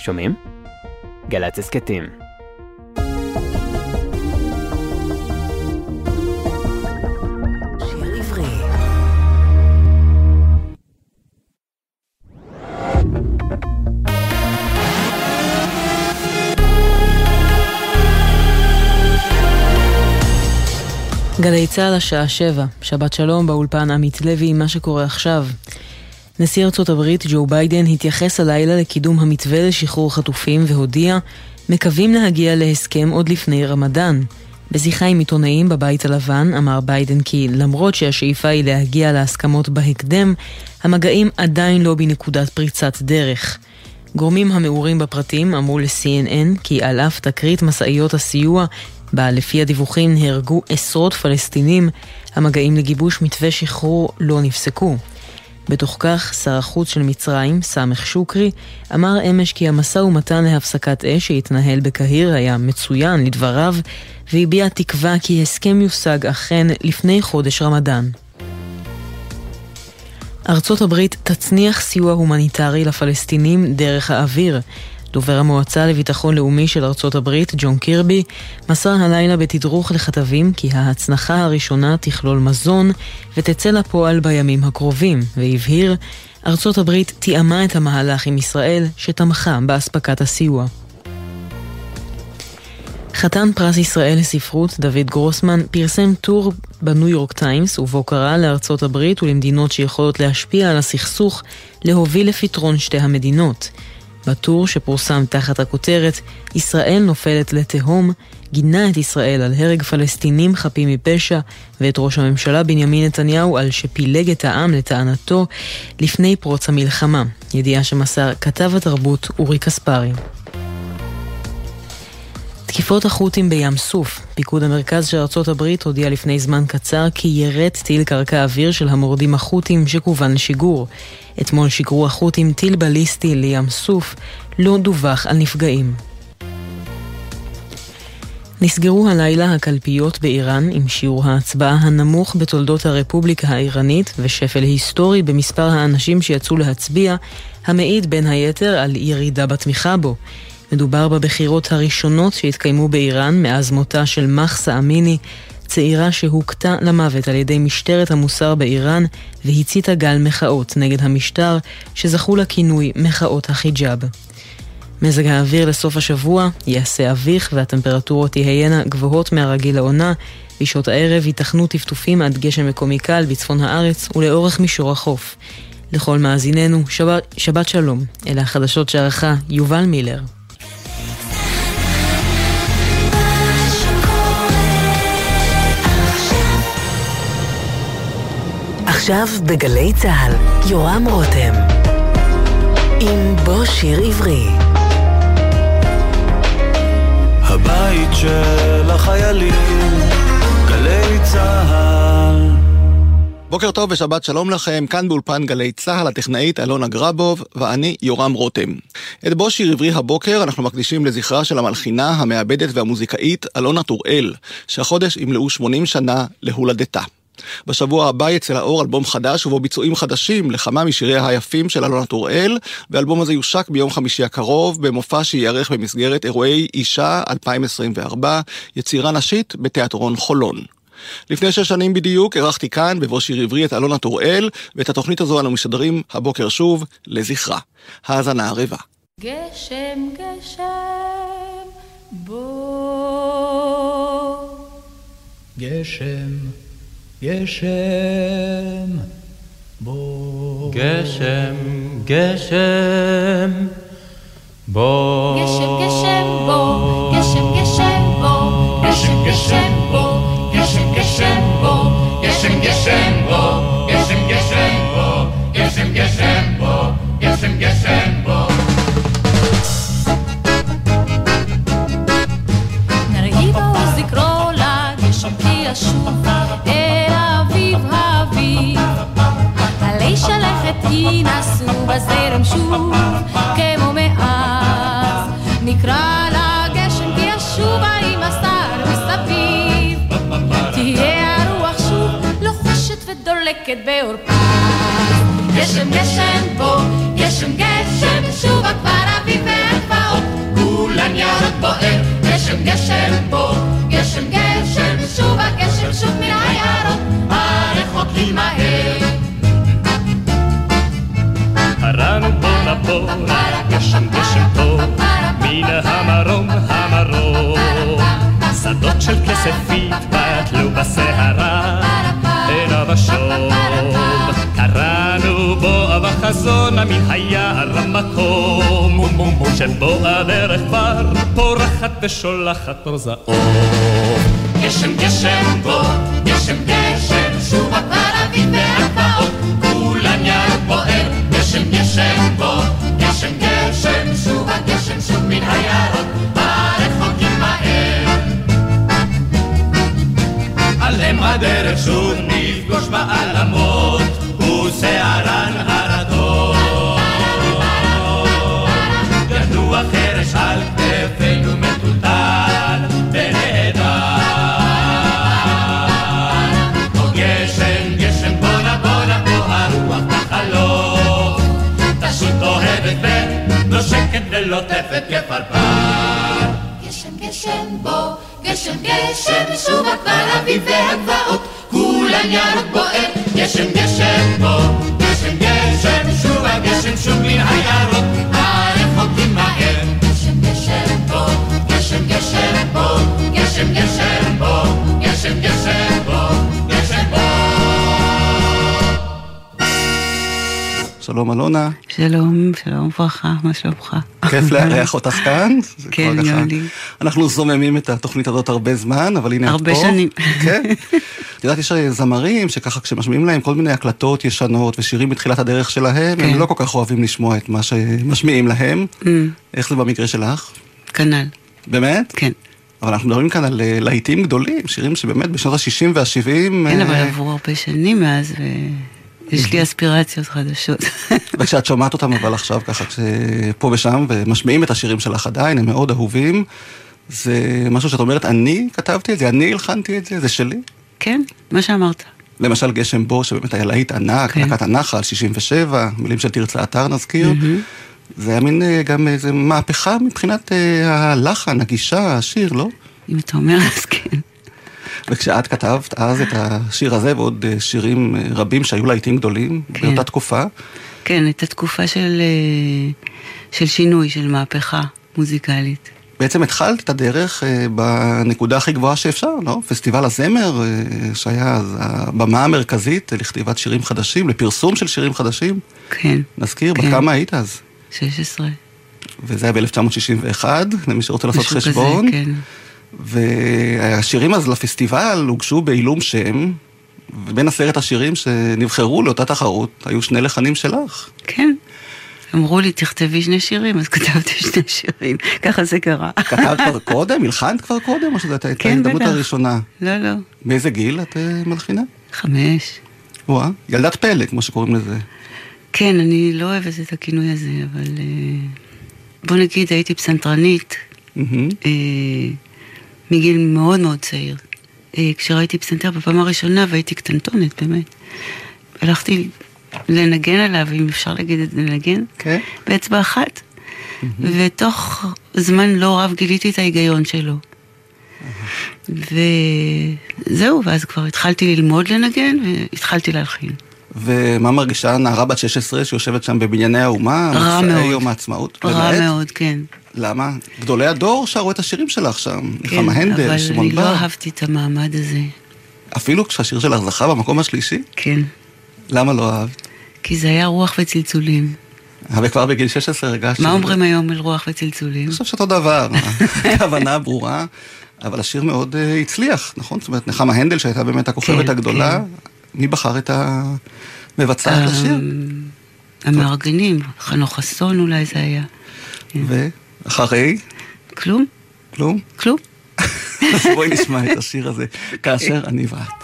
שומעים? גל"צ הסכתים. גלי צה"ל השעה שבע, שבת שלום באולפן עמית לוי עם מה שקורה עכשיו. נשיא ארצות הברית ג'ו ביידן התייחס הלילה לקידום המתווה לשחרור חטופים והודיע, מקווים להגיע להסכם עוד לפני רמדאן. בשיחה עם עיתונאים בבית הלבן אמר ביידן כי למרות שהשאיפה היא להגיע להסכמות בהקדם, המגעים עדיין לא בנקודת פריצת דרך. גורמים המעורים בפרטים אמרו ל-CNN כי על אף תקרית משאיות הסיוע, בה לפי הדיווחים נהרגו עשרות פלסטינים, המגעים לגיבוש מתווה שחרור לא נפסקו. בתוך כך, שר החוץ של מצרים, סמך שוקרי, אמר אמש כי המשא ומתן להפסקת אש שהתנהל בקהיר היה מצוין לדבריו, והביע תקווה כי הסכם יושג אכן לפני חודש רמדאן. ארצות הברית תצניח סיוע הומניטרי לפלסטינים דרך האוויר. דובר המועצה לביטחון לאומי של ארצות הברית, ג'ון קירבי, מסר הלילה בתדרוך לכתבים כי ההצנחה הראשונה תכלול מזון ותצא לפועל בימים הקרובים, והבהיר, ארצות הברית תיאמה את המהלך עם ישראל, שתמכה באספקת הסיוע. חתן פרס ישראל לספרות, דוד גרוסמן, פרסם טור בניו יורק טיימס, ובו קרא לארצות הברית ולמדינות שיכולות להשפיע על הסכסוך, להוביל לפתרון שתי המדינות. בטור שפורסם תחת הכותרת "ישראל נופלת לתהום", גינה את ישראל על הרג פלסטינים חפים מפשע ואת ראש הממשלה בנימין נתניהו על שפילג את העם לטענתו לפני פרוץ המלחמה. ידיעה שמסר כתב התרבות אורי קספרי. תקיפות החות'ים בים סוף. פיקוד המרכז של ארצות הברית הודיע לפני זמן קצר כי ירד טיל קרקע אוויר של המורדים החות'ים שכוון לשיגור. אתמול שיגרו החות'ים טיל בליסטי לים סוף, לא דווח על נפגעים. נסגרו הלילה הקלפיות באיראן עם שיעור ההצבעה הנמוך בתולדות הרפובליקה האיראנית ושפל היסטורי במספר האנשים שיצאו להצביע, המעיד בין היתר על ירידה בתמיכה בו. מדובר בבחירות הראשונות שהתקיימו באיראן מאז מותה של מחסה אמיני, צעירה שהוכתה למוות על ידי משטרת המוסר באיראן והציתה גל מחאות נגד המשטר שזכו לכינוי מחאות החיג'אב. מזג האוויר לסוף השבוע יעשה אביך והטמפרטורות תהיינה גבוהות מהרגיל לעונה. בשעות הערב ייתכנו טפטופים עד גשם מקומי קל בצפון הארץ ולאורך מישור החוף. לכל מאזיננו, שבת, שבת שלום. אלה החדשות שערכה יובל מילר. עכשיו בגלי צה"ל, יורם רותם. עם בוא שיר עברי. הבית של החיילים, גלי צה"ל. בוקר טוב ושבת שלום לכם, כאן באולפן גלי צה"ל, הטכנאית אלונה גרבוב ואני יורם רותם. את בוא שיר עברי הבוקר אנחנו מקדישים לזכרה של המלחינה, המעבדת והמוזיקאית אלונה טוראל, שהחודש ימלאו 80 שנה להולדתה. בשבוע הבא יצא לאור אלבום חדש ובו ביצועים חדשים לכמה משיריה היפים של אלונה טוראל, והאלבום הזה יושק ביום חמישי הקרוב במופע שייערך במסגרת אירועי אישה 2024, יצירה נשית בתיאטרון חולון. לפני שש שנים בדיוק אירחתי כאן בבוא שיר עברי את אלונה טוראל, ואת התוכנית הזו אנו משדרים הבוקר שוב לזכרה. האזנה ערבה. גשם גשם בוא גשם גשם בוא. גשם, גשם בוא. גשם גשם בוא, גשם גשם בוא, גשם גשם בוא, גשם גשם בוא, גשם גשם בוא, גשם גשם בוא, גשם גשם בוא, גשם גשם בוא. נרהיבו זכרו לגשם כי ישוב אל אביב האביב. עלי שלכת ינסו בזרם שוב, כמו מאז. נקרא לגשם כי ישוב עם הסתר מסביב. תהיה הרוח שוב לוחשת ודולקת באור גשם גשם פה, גשם גשם שוב הכפר אביב והגבעות. כולן יערות בוער, אה, גשם גשם פה, גשם גשם שוב הגשם שוב מן היערות. הכי מהר. הרענו פה לפה, גשם גשם פה, מן המרום המרום. שדות של כספית בטלו בסערה, הנה ושוב. קראנו בו אב החזונה מן היער המקום, שבו הדרך כבר פורחת ושולחת אור זעום. גשם גשם בו, גשם גשם שוב נפגוש בעלמות, ושערן הרדות. ינוע חרש על כתפינו מטולטל ונהדר. או גשם, גשם בונה בונה בוא הרוח תחלוף, תשוט אוהבת ונושקת ולוטפת כפרפר. גשם גשם בוא, גשם גשם, שוב הכפר אביב והגבעות, כולן ירוק בוער, גשם גשם בוא, גשם גשם, שוב הגשם, שוב מן היערות, הרחוקים מהר. גשם גשם בוא, גשם גשם בוא, גשם גשם בוא, גשם גשם בוא, גשם בוא. שלום אלונה, שלום, שלום וברכה, מה שלומך? כיף לארח אותך כאן. כן, גם לי. אנחנו זוממים את התוכנית הזאת הרבה זמן, אבל הנה את פה. הרבה שנים. כן. את יודעת, יש זמרים שככה כשמשמיעים להם כל מיני הקלטות ישנות ושירים בתחילת הדרך שלהם, כן. הם לא כל כך אוהבים לשמוע את מה שמשמיעים להם. Mm, איך זה במקרה שלך? כנ"ל, באמת? כן. אבל אנחנו מדברים כאן על אה, להיטים גדולים, שירים שבאמת בשנות ה-60 וה-70... כן, אבל עברו הרבה שנים מאז, ויש לי אספירציות חדשות. וכשאת שומעת אותם אבל עכשיו ככה, פה ושם, ומשמיעים את השירים שלך עדיין, הם מאוד אהובים. זה משהו שאת אומרת, אני כתבתי את זה, אני הלחנתי את זה, זה שלי. כן, מה שאמרת. למשל גשם בו, שבאמת היה להיט ענק, כן. להקת הנחל, 67, מילים של תרצה אתר נזכיר. זה היה מין אה, גם איזה מהפכה מבחינת אה, הלחן, הגישה, השיר, לא? אם אתה אומר, אז כן. וכשאת כתבת אז את השיר הזה ועוד אה, שירים רבים שהיו להיטים גדולים כן. באותה תקופה, כן, הייתה תקופה של, של שינוי, של מהפכה מוזיקלית. בעצם התחלת את הדרך אה, בנקודה הכי גבוהה שאפשר, לא? פסטיבל הזמר, אה, שהיה אז הבמה המרכזית לכתיבת שירים חדשים, לפרסום של שירים חדשים. כן, נזכיר, בת כן. כמה היית אז? 16. וזה היה ב-1961, למי שרוצה לעשות משהו כזה, חשבון. כן. והשירים אז לפסטיבל הוגשו בעילום שם, ובין עשרת השירים שנבחרו לאותה תחרות, היו שני לחנים שלך. כן. אמרו לי, תכתבי שני שירים, אז כתבתי שני שירים. ככה זה קרה. כתבת כבר קודם? הלחנת כבר קודם? או שזו הייתה כן, ההזדמנות בטח. הראשונה? לא, לא. באיזה גיל את אה, מלחינה? חמש. וואה, ילדת פלא, כמו שקוראים לזה. כן, אני לא אוהבת את הכינוי הזה, אבל... אה, בוא נגיד, הייתי פסנתרנית. אה, מגיל מאוד מאוד צעיר. כשראיתי פסנתר בפעם הראשונה, והייתי קטנטונת, באמת. הלכתי לנגן עליו, אם אפשר להגיד את זה, לנגן, כן. באצבע אחת. ותוך זמן לא רב גיליתי את ההיגיון שלו. וזהו, ואז כבר התחלתי ללמוד לנגן, והתחלתי להלחין. ומה מרגישה נערה בת 16 שיושבת שם בבנייני האומה? רע מאוד. יום העצמאות? רע באמת? מאוד, כן. למה? גדולי הדור שרו את השירים שלך שם. כן, נחמה הנדל, אבל שמעון אני לא בר. אהבתי את המעמד הזה. אפילו כשהשיר שלך זכה במקום השלישי? כן. למה לא אהבת? כי זה היה רוח וצלצולים. אבל כבר בגיל 16 הרגשתי... מה אומרים היום על רוח וצלצולים? אני חושב שאותו דבר, הכוונה ברורה, אבל השיר מאוד אה, הצליח, נכון? זאת אומרת, נחמה הנדל שהייתה באמת הכוכבת כן, הגדולה, כן. מי בחר את המבצעת לשיר? אמ, המארגנים, חנוך חסון אולי זה היה. ואחרי, כלום? כלום? כלום. אז בואי נשמע את השיר הזה, כאשר אני ואת.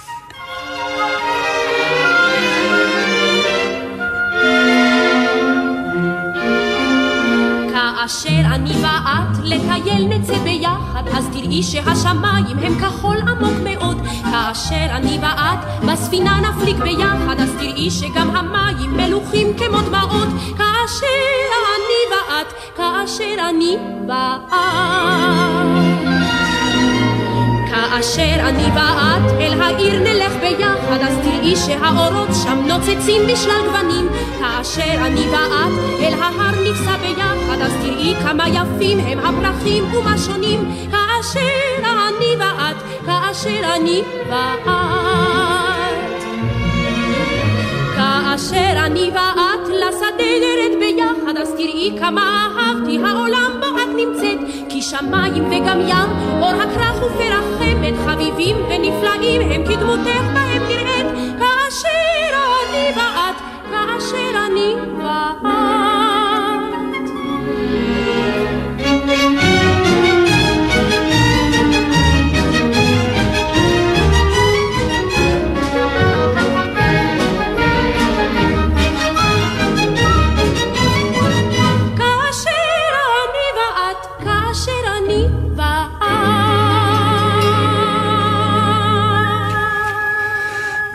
כאשר אני ואת לטייל נצא ביחד, אז תראי שהשמיים הם כחול עמוק מאוד. כאשר אני ואת בספינה נפליג ביחד, אז תראי שגם המים מלוכים כמו דמעות. כאשר אני ואת, כאשר אני ואת. כאשר אני ואת אל העיר נלך ביחד, אז תראי שהאורות שם נוצצים בשלל גוונים. כאשר אני ואת אל ההר ניסע ביחד, אז תראי כמה יפים הם הפרחים ומה שונים. כאשר אני ואת, כאשר אני ואת. כאשר אני ואת לשדה נרד ביחד, אז תראי כמה אהבתי העולם בו את נמצאת. כי שמיים וגם ים, אור הכרך ופרח חמד, חביבים ונפלאים הם כדמותך בהם נראית. כאשר אני ואת, כאשר אני ואת.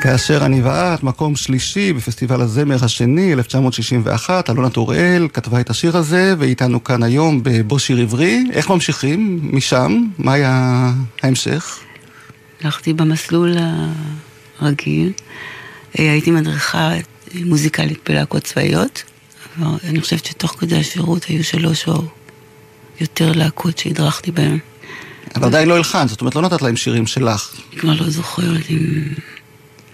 כאשר אני ואת, מקום שלישי בפסטיבל הזמר השני, 1961, אלונה טוראל כתבה את השיר הזה, ואיתנו כאן היום בבו שיר עברי. איך ממשיכים משם? מה היה ההמשך? הלכתי במסלול הרגיל, אה, הייתי מדריכה מוזיקלית בלהקות צבאיות, אני חושבת שתוך כדי השירות היו שלוש או יותר להקות שהדרכתי בהן. אבל עדיין לא הלחנת, זאת אומרת לא נתת להם שירים שלך. אני כבר לא זוכרת אם...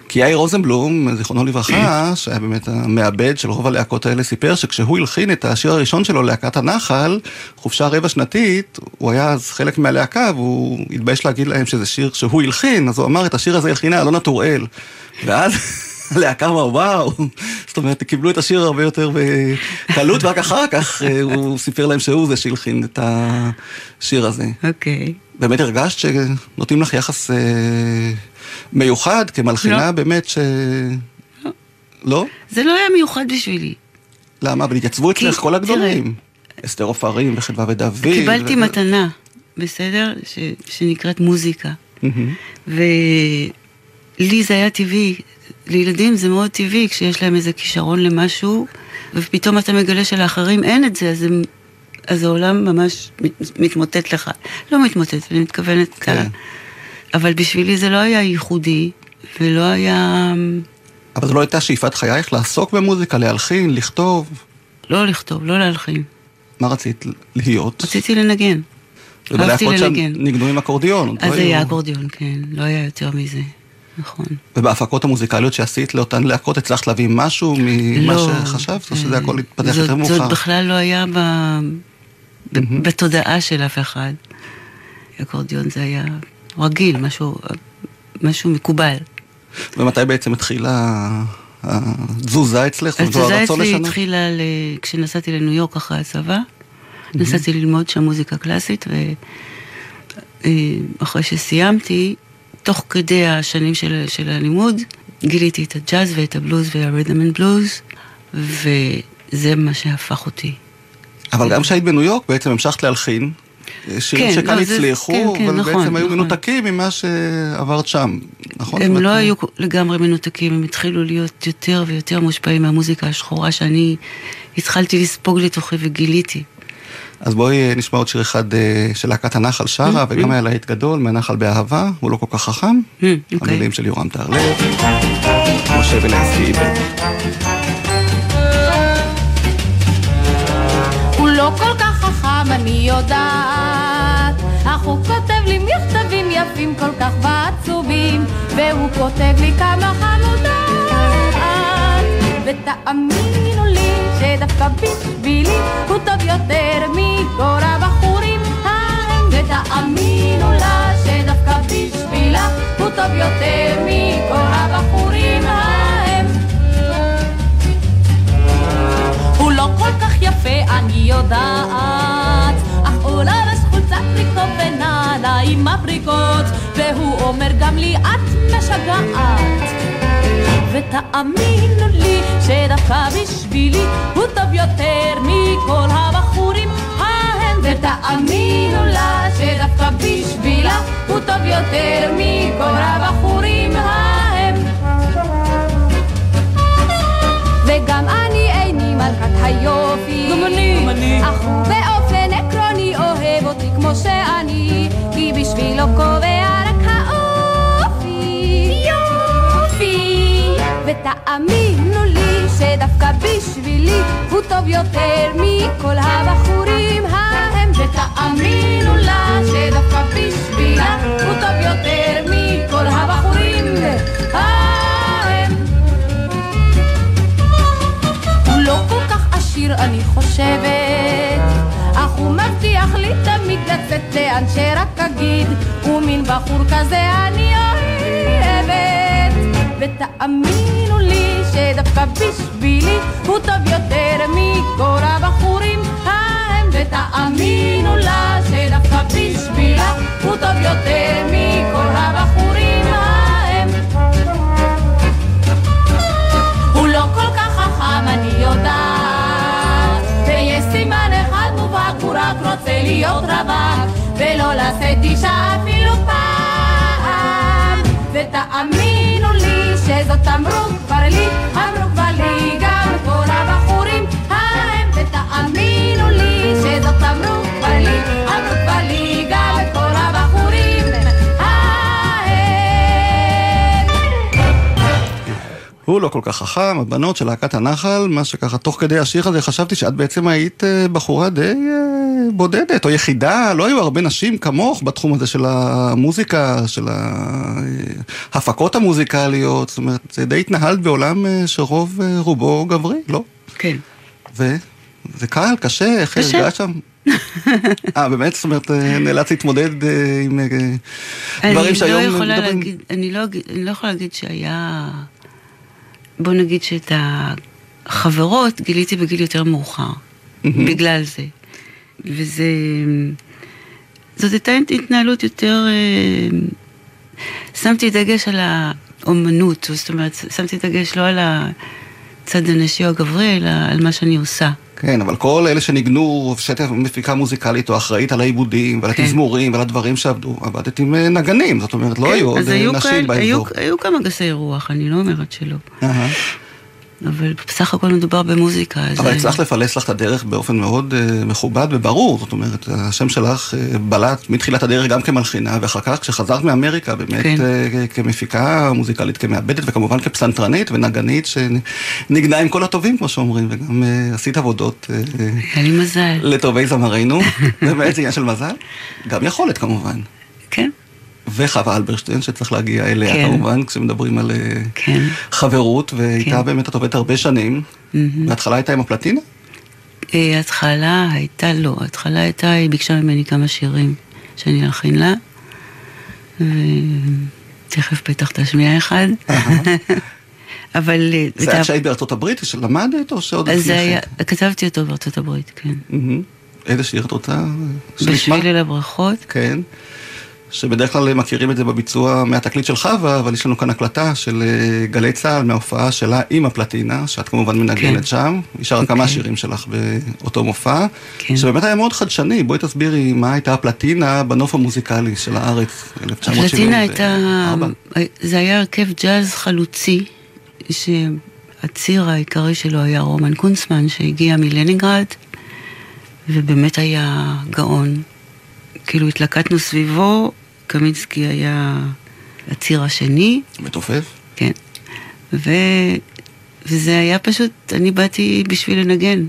כי יאיר רוזנבלום, זיכרונו לברכה, שהיה באמת המעבד של רוב הלהקות האלה, סיפר שכשהוא הלחין את השיר הראשון שלו, להקת הנחל, חופשה רבע שנתית, הוא היה אז חלק מהלהקה, והוא התבייש להגיד להם שזה שיר שהוא הלחין, אז הוא אמר, את השיר הזה הלחינה אלונה טוראל. ואז הלהקה אמר, וואו, זאת אומרת, קיבלו את השיר הרבה יותר בקלות, ורק אחר כך אה, הוא סיפר להם שהוא זה שהלחין את השיר הזה. אוקיי. באמת הרגשת שנותנים לך יחס אה, מיוחד כמלחינה לא. באמת ש... לא? זה לא היה מיוחד בשבילי. למה? אבל התייצבו כי- אצלך כל הגדולים. אסתר עופרים וחדווה ודוד. קיבלתי ו- מתנה, בסדר? ש, שנקראת מוזיקה. מהמם. ולי זה היה טבעי. לילדים זה מאוד טבעי כשיש להם איזה כישרון למשהו, ופתאום אתה מגלה שלאחרים אין את זה, אז, הם, אז העולם ממש מת, מתמוטט לך. לא מתמוטט, אני מתכוונת כן. כן. אבל בשבילי זה לא היה ייחודי, ולא היה... אבל זו לא הייתה שאיפת חייך לעסוק במוזיקה, להלחין, לכתוב. לא לכתוב, לא להלחין. מה רצית להיות? רציתי לנגן. אהבתי לנגן. ניגנו עם אקורדיון. אז לא זה היה אקורדיון, כן, לא היה יותר מזה. נכון. ובהפקות המוזיקליות שעשית לאותן להקות, הצלחת להביא משהו ממה לא, שחשבת, או אה, שזה הכל התפתח יותר מאוחר? זאת בכלל לא היה ב... ב- בתודעה של אף אחד. אקורדיון זה היה רגיל, משהו, משהו מקובל. ומתי בעצם התחילה התזוזה אצלך? התזוזה אצלי? התחילה ל... כשנסעתי לניו יורק אחרי הצבא. נסעתי ללמוד שם מוזיקה קלאסית, ואחרי שסיימתי, תוך כדי השנים של, של הלימוד, גיליתי את הג'אז ואת הבלוז והרית'ם אנד בלוז, וזה מה שהפך אותי. אבל גם כשהיית בניו יורק בעצם המשכת להלחין. שירים כן, שכאן לא, זה- הצליחו, כן, כן, אבל נכון, בעצם היו נכון. מנותקים ממה שעברת שם, נכון? הם לא היו לגמרי מנותקים, הם התחילו להיות יותר ויותר מושפעים מהמוזיקה השחורה שאני התחלתי לספוג לתוכי וגיליתי. אז בואי נשמע עוד שיר אחד אה, של להקת הנחל שרה, וגם היה להיט גדול, מהנחל באהבה, הוא לא כל כך חכם. אוקיי. המילים של יורם טהרלב, משה ולנסקי עיבד. חכם, אני יודעת, אך הוא כותב לי מכתבים יפים כל כך ועצובים, והוא כותב לי כמה חמודות. ותאמינו לי שדווקא בשבילי הוא טוב יותר מכל הבחורים ההם. ותאמינו לה שדווקא בשבילה הוא טוב יותר מכל הבחורים ההם. כל כך יפה, אני יודעת, אך לבש חולצת טריקו ונעליים מבריקות, והוא אומר גם לי, את משגעת. ותאמינו לי שדווקא בשבילי הוא טוב יותר מכל הבחורים ההם. ותאמינו לה שדווקא בשבילה הוא טוב יותר מכל הבחורים ההם. וגם אני אני אך הוא באופן עקרוני אוהב אותי כמו שאני כי בשבילו קובע רק האופי. יופי. ותאמינו לי שדווקא בשבילי הוא טוב יותר מכל הבחורים ההם. ותאמינו לה שדווקא בשבילה הוא טוב יותר מכל הבחורים ההם. כך עשיר אני חושבת. אך הוא מבטיח לי תמיד לצאת לאן שרק אגיד ומין בחור כזה אני אוהבת. ותאמינו לי שדווקא בשבילי הוא טוב יותר מכל הבחורים ההם. ותאמינו לה שדווקא בשבילה הוא טוב יותר מכל הבחורים להיות רווק ולא לשאת אישה אפילו פעם ותאמינו לי שזאת אמרו כבר לי אמרו כבר לי גם כל הבחורים ההם ותאמינו לי שזאת אמרו הוא לא כל כך חכם, הבנות של להקת הנחל, מה שככה תוך כדי השיר הזה חשבתי שאת בעצם היית אה, בחורה די אה, בודדת או יחידה, לא היו הרבה נשים כמוך בתחום הזה של המוזיקה, של ההפקות המוזיקליות, זאת אומרת, זה די התנהלת בעולם אה, שרוב אה, רובו גברי, לא? כן. וזה קל, קשה, איך קשה. הרגשת שם? אה, באמת? זאת אומרת, אה, נאלץ להתמודד אה, עם אה, דברים לא שהיום לא, אני לא יכולה להגיד שהיה... בוא נגיד שאת החברות גיליתי בגיל יותר מאוחר, בגלל זה. וזה... זאת הייתה התנהלות יותר... אה, שמתי דגש על האומנות, זאת אומרת, שמתי דגש לא על הצד הנשי או הגברי, אלא על מה שאני עושה. כן, אבל כל אלה שניגנו, שאת מפיקה מוזיקלית או אחראית על העיבודים ועל כן. התזמורים ועל הדברים שעבדו, עבדת עם אה, נגנים, זאת אומרת, לא היו עוד אה, נשים כאלה- היו, באזור. היו כמה גסי רוח, אני לא אומרת שלא. אבל בסך הכל מדובר במוזיקה. אבל הצלחת לפלס לך את הדרך באופן מאוד אה, מכובד וברור, זאת אומרת, השם שלך אה, בלט מתחילת הדרך גם כמלחינה, ואחר כך כשחזרת מאמריקה, באמת כן. אה, כמפיקה מוזיקלית, כמעבדת, וכמובן כפסנתרנית ונגנית, שנגנה עם כל הטובים, כמו שאומרים, וגם אה, עשית עבודות היה לי מזל. לטובי זמרינו, באמת זה עניין של מזל, גם יכולת כמובן. כן. וחווה אלברשטיין, שצריך להגיע אליה כן. כמובן, כשמדברים על אה, כן. חברות, ואיתה כן. באמת את עובדת הרבה שנים. מהמם. בהתחלה הייתה עם הפלטינה? אה, ההתחלה הייתה לא, ההתחלה הייתה, היא ביקשה ממני כמה שירים שאני אלחין לה, ותכף בטח תשמיע אחד. אבל... אה, זה היה כשהיית בארצות הברית, שלמדת או שעוד לפני כן? כתבתי אותו בארצות הברית, כן. איזה שיר את רוצה? בשביל אל הברכות. כן. שבדרך כלל מכירים את זה בביצוע מהתקליט של חווה, אבל יש לנו כאן הקלטה של אה, גלי צה"ל מההופעה שלה עם הפלטינה, שאת כמובן מנגנת כן. שם. היא שרה כמה אוקיי. שירים שלך באותו מופע, כן. שבאמת היה מאוד חדשני. בואי תסבירי מה הייתה הפלטינה בנוף המוזיקלי של הארץ, 1974. הפלטינה הייתה, זה היה הרכב ג'אז חלוצי, שהציר העיקרי שלו היה רומן קונצמן, שהגיע מלנינגרד, ובאמת היה גאון. כאילו התלקטנו סביבו, קמינסקי היה הציר השני. מתופף? כן. ו... וזה היה פשוט, אני באתי בשביל לנגן.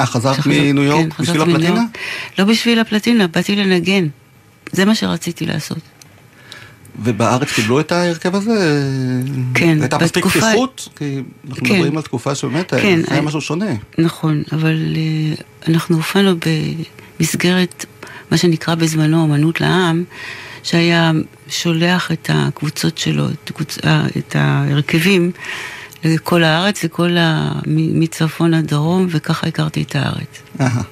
אה, חזרת שחזר- מניו יורק כן, בשביל מניו הפלטינה? יורק. לא בשביל הפלטינה, באתי לנגן. זה מה שרציתי לעשות. ובארץ קיבלו את ההרכב הזה? כן, הייתה מספיק פתיחות? כי אנחנו כן. מדברים על תקופה שבאמת כן, זה היה אני- משהו שונה. נכון, אבל uh, אנחנו הופענו במסגרת מה שנקרא בזמנו אמנות לעם, שהיה שולח את הקבוצות שלו, את, הקבוצ... אה, את ההרכבים, לכל הארץ, לכל ה... מצפון עד דרום, וככה הכרתי את הארץ. אהה.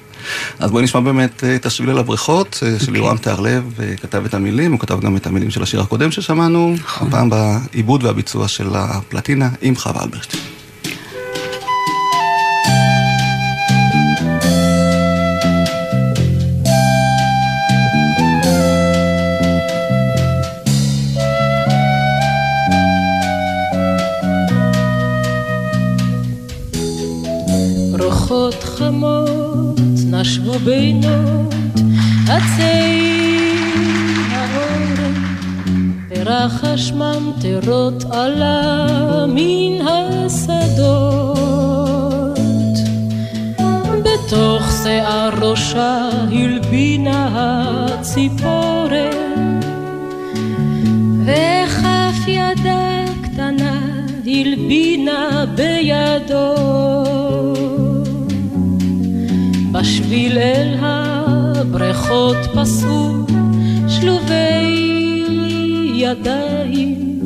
אז בואי נשמע באמת אה, את השביל אל הבריכות אה, אוקיי. של יורם תיארלב, אה, כתב את המילים, הוא כתב גם את המילים של השיר הקודם ששמענו, נכון. הפעם בעיבוד והביצוע של הפלטינה עם חווה אלברשטיין. נשבו בינות עצי האורן ורחש ממטרות עלה מן השדות. בתוך שיער ראשה הלבינה הציפורן, וכף ידה קטנה הלבינה בידו. בשביל אל הבריכות פסעו שלובי ידיים,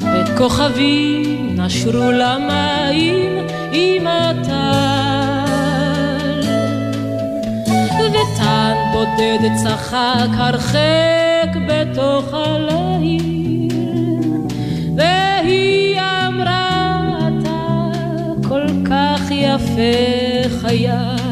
וכוכבים נשרו למים עם הטל. וטן בודד צחק הרחק בתוך הליל, יפה חייל.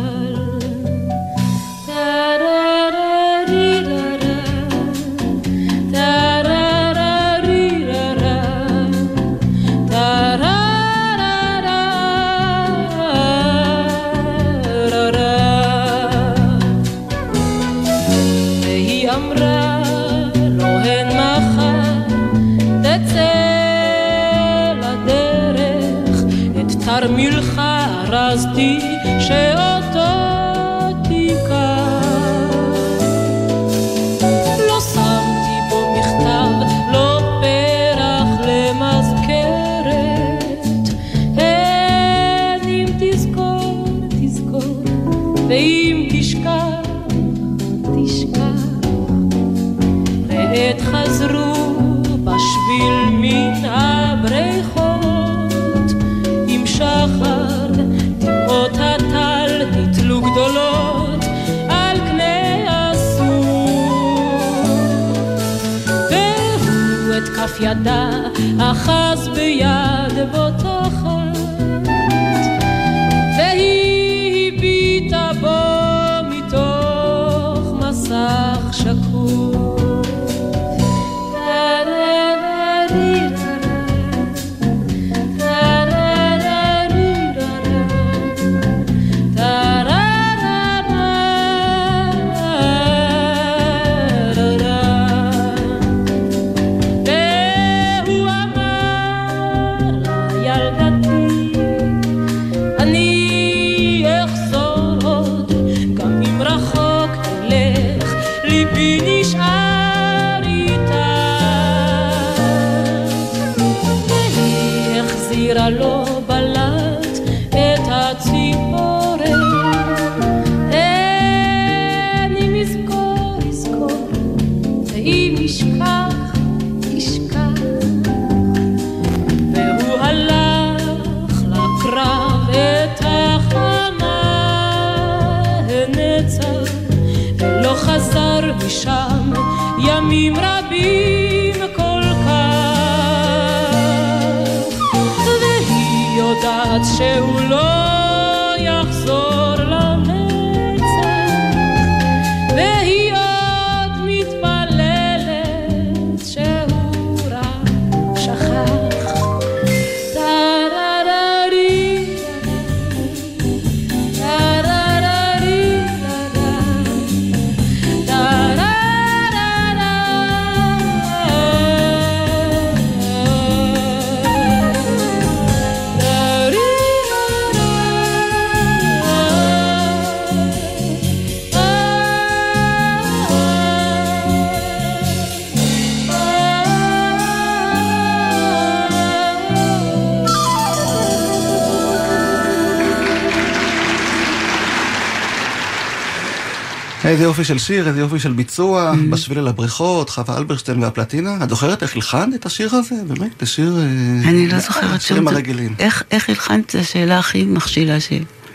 יופי של שיר, איזה יופי של ביצוע, בשביל אל הבריכות, חווה אלברשטיין והפלטינה. את זוכרת איך הלחנת את השיר הזה? באמת, זה שיר... אה, אני לא זוכרת שירים שום... הרגילים. איך- הלחנת? זו השאלה הכי מכשילה ש...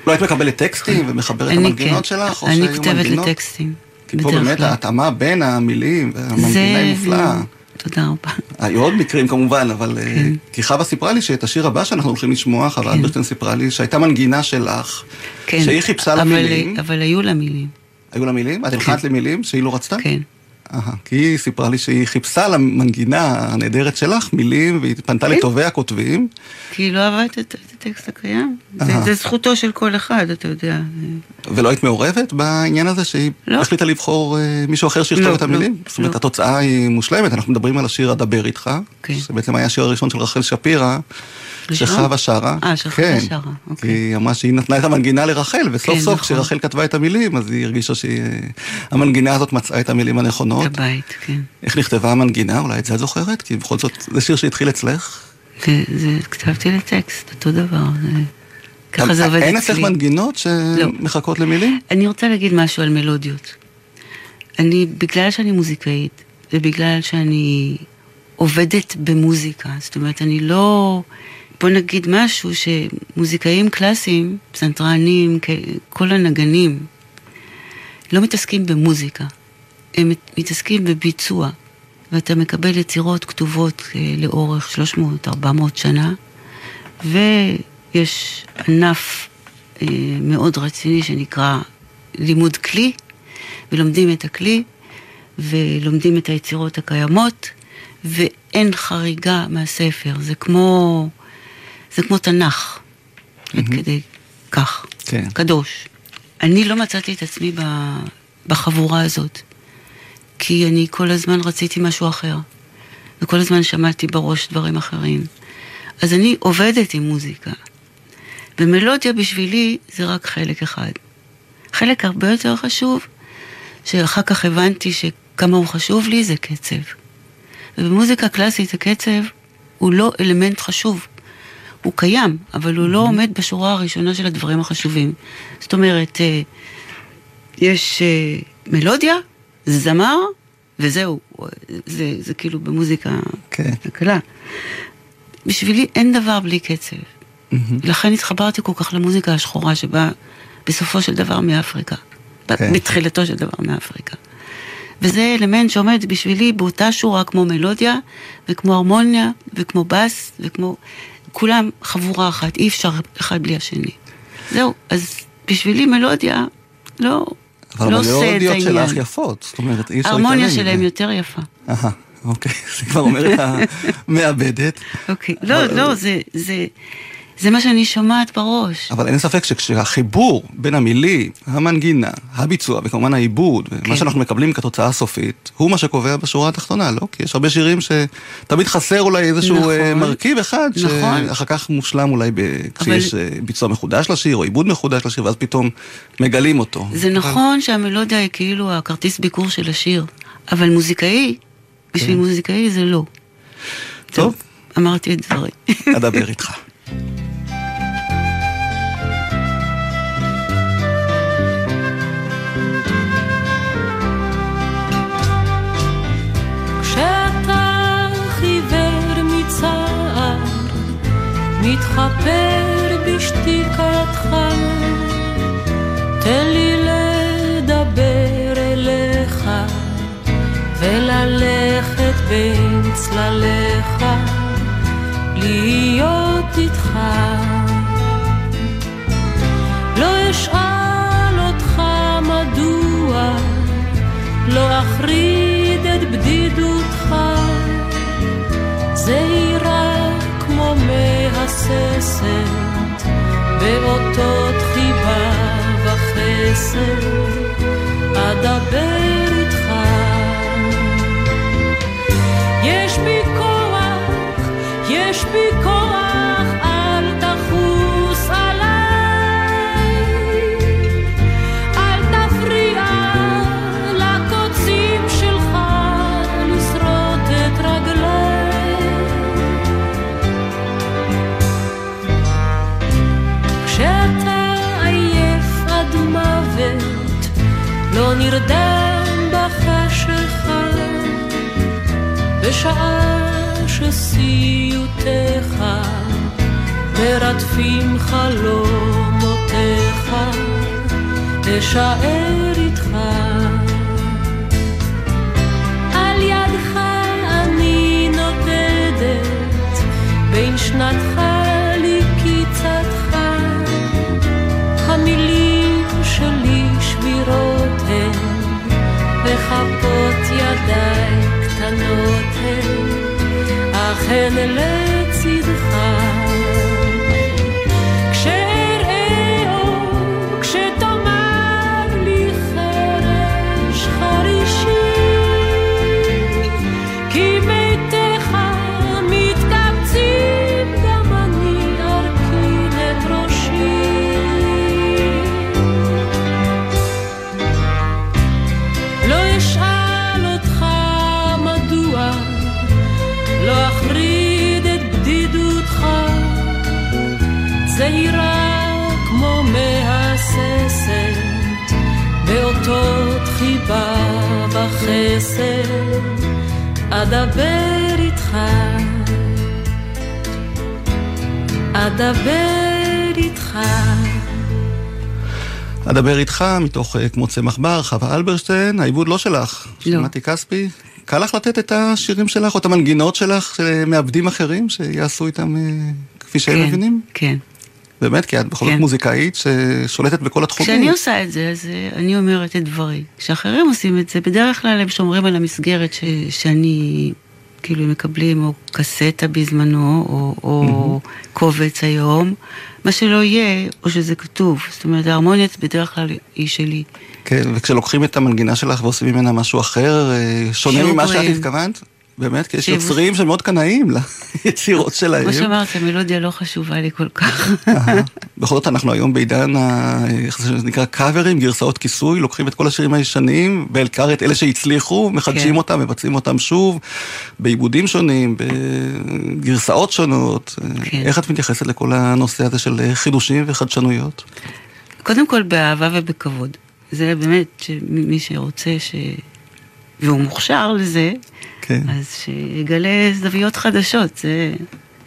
לא היית מקבלת טקסטים ומחברת את אני המנגינות כן. שלך? אני כותבת? לטקסטים. כי פה באמת. ההתאמה בין המילים, והמנגינה היא מופלאה. תודה רבה. היו עוד מקרים כמובן, אבל... אה, כן. כי חווה סיפרה לי שאת השיר הבא שאנחנו הולכים לשמוע, חווה אלברשטיין סיפרה לי שהייתה מנגינה שלך, כן. שהיא חיפשה לה מילים. אבל היו לה מילים. היו לה מילים? את הלחנת למילים שהיא לא רצתה? כן. אהה, כי היא סיפרה לי שהיא חיפשה למנגינה הנהדרת שלך מילים, והיא פנתה כן. לטובי הכותבים. כי היא לא אהבה את את הטקסט הקיים. זה זכותו של כל אחד, אתה יודע. ולא היית מעורבת בעניין הזה שהיא לא. החליטה לבחור אה, מישהו אחר שיכתוב לא, את המילים? לא, זאת אומרת, לא. התוצאה היא מושלמת, אנחנו מדברים על השיר "אדבר איתך", כן. שבעצם היה השיר הראשון של רחל שפירא, ראשון? שחווה שרה. אה, שחווה כן. שרה, כי אוקיי. היא אמרה שהיא נתנה את המנגינה לרחל, וסוף כן, סוף נכון. כשרחל כתבה את המילים, אז היא הרגישה שהמנגינה הזאת מצאה את המילים הנכונות. את הבית, כן. איך נכתבה המנגינה? אולי את זה את זוכרת? כי בכל זאת, זה שיר שהתחיל אצלך. זה- זה- כתבתי לטקסט, אותו דבר. זה- ככה זה עובד אצלי. אין אצלך מנגינות לא. שמחכות למילים? אני רוצה להגיד משהו על מלודיות. אני, בגלל שאני מוזיקאית, ובגלל שאני עובדת במוזיקה, זאת אומרת, אני לא... בוא נגיד משהו שמוזיקאים קלאסיים, פסנתרנים, כל הנגנים, לא מתעסקים במוזיקה. הם מת- מתעסקים בביצוע. ואתה מקבל יצירות כתובות אה, לאורך 300-400 שנה, ויש ענף אה, מאוד רציני שנקרא לימוד כלי, ולומדים את הכלי, ולומדים את היצירות הקיימות, ואין חריגה מהספר. זה כמו, זה כמו תנ"ך, עד כדי כך. כן. קדוש. אני לא מצאתי את עצמי בחבורה הזאת, כי אני כל הזמן רציתי משהו אחר, וכל הזמן שמעתי בראש דברים אחרים. אז אני עובדת עם מוזיקה, ומלודיה בשבילי זה רק חלק אחד. חלק הרבה יותר חשוב, שאחר כך הבנתי שכמה הוא חשוב לי, זה קצב. ובמוזיקה קלאסית הקצב הוא לא אלמנט חשוב. הוא קיים, אבל הוא לא עומד בשורה הראשונה של הדברים החשובים. זאת אומרת, אה, יש אה, מלודיה, זה זמר, וזהו. זה, זה כאילו במוזיקה כן. הקלה. בשבילי אין דבר בלי קצב. לכן התחברתי כל כך למוזיקה השחורה שבאה בסופו של דבר מאפריקה. כן. בתחילתו של דבר מאפריקה. וזה אלמנט שעומד בשבילי באותה שורה כמו מלודיה, וכמו הרמוניה, וכמו בס, וכמו... כולם חבורה אחת, אי אפשר אחד בלי השני. זהו, אז בשבילי מלודיה לא, אבל לא עושה את המלודיות העניין. שלך יפות, זאת אומרת, אי אפשר ההרמוניה להתעלם שלהם מזה. יותר יפה. אהה, אוקיי, זה כבר אומרת המעבדת. אוקיי, לא, אבל- לא, זה, זה, מה שאני שומעת בראש. אבל אין ספק שכשהחיבור בין המילים, המנגינה, הביצוע וכמובן העיבוד, כן. ומה שאנחנו מקבלים כתוצאה הסופית, הוא מה שקובע בשורה התחתונה, לא? כי יש הרבה שירים שתמיד חסר אולי איזשהו נכון. אה, מרכיב אחד, נכון. שאחר כך מושלם אולי ב- כשיש אה, ביצוע מחודש לשיר, או עיבוד מחודש לשיר, ואז פתאום מגלים אותו. זה נכון שהמלודיה היא כאילו הכרטיס ביקור של השיר, אבל מוזיקאי, בשביל מוזיקאי זה לא. כן. טוב, אמרתי את דברי. אדבר איתך. מתחפר בשתיקתך, תן לי לדבר אליך, וללכת בין צלליך, להיות איתך. וחסד, אדבר איתך. בשעה שסיוטיך מרדפים חלומותיך, אשאר אכן לצדך. וחסד, אדבר איתך, אדבר איתך. אדבר איתך מתוך אה, כמו צמח בר, חווה אלברשטיין, העיבוד לא שלך. לא. מתי כספי. קל לך לתת את השירים שלך או את המנגינות שלך שמעבדים אחרים שיעשו איתם אה, כפי שהם כן, מבינים? כן. באמת, כי את בכל זאת כן. מוזיקאית ששולטת בכל התחומים. כשאני עושה את זה, אז אה, אני אומרת את דברי. כשאחרים עושים את זה, בדרך כלל הם שומרים על המסגרת ש, שאני, כאילו, מקבלים או קסטה בזמנו, או, או קובץ היום, מה שלא יהיה, או שזה כתוב. זאת אומרת, ההרמוניה בדרך כלל היא שלי. כן, וכשלוקחים את המנגינה שלך ועושים ממנה משהו אחר, אה, שונה ממה שאת. התכוונת? באמת, כי יש שעוברים. יוצרים שמאוד קנאים ליצירות שלהם. כמו שאמרת, המלודיה לא חשובה לי כל כך. בכל זאת אנחנו היום בעידן, איך זה נקרא קאברים, גרסאות כיסוי, לוקחים את כל השירים הישנים, בעיקר את אלה שהצליחו, מחדשים כן. אותם, מבצעים אותם שוב, בעיבודים שונים, בגרסאות שונות. כן. איך את מתייחסת לכל הנושא הזה של חידושים וחדשנויות? קודם כל באהבה ובכבוד. זה באמת, שמי שרוצה ש... והוא מוכשר לזה, כן. אז שיגלה זוויות חדשות, זה,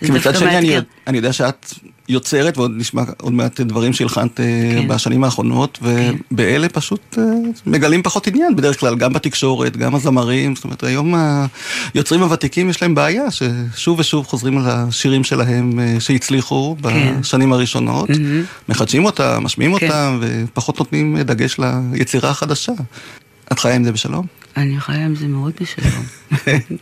זה דווקא שני, אני, מאתגר. אני יודע שאת יוצרת, ועוד נשמע עוד מעט דברים שהלחנת אה, כן. בשנים האחרונות, ובאלה פשוט אה, מגלים פחות עניין בדרך כלל, גם בתקשורת, גם הזמרים, זאת אומרת, היום היוצרים הוותיקים יש להם בעיה, ששוב ושוב חוזרים על השירים שלהם אה, שהצליחו כן. בשנים הראשונות, מהמם. מחדשים אותם, משמיעים כן. אותם, ופחות נותנים דגש ליצירה החדשה. את חיה עם זה בשלום? אני חיה עם זה מאוד בשלום.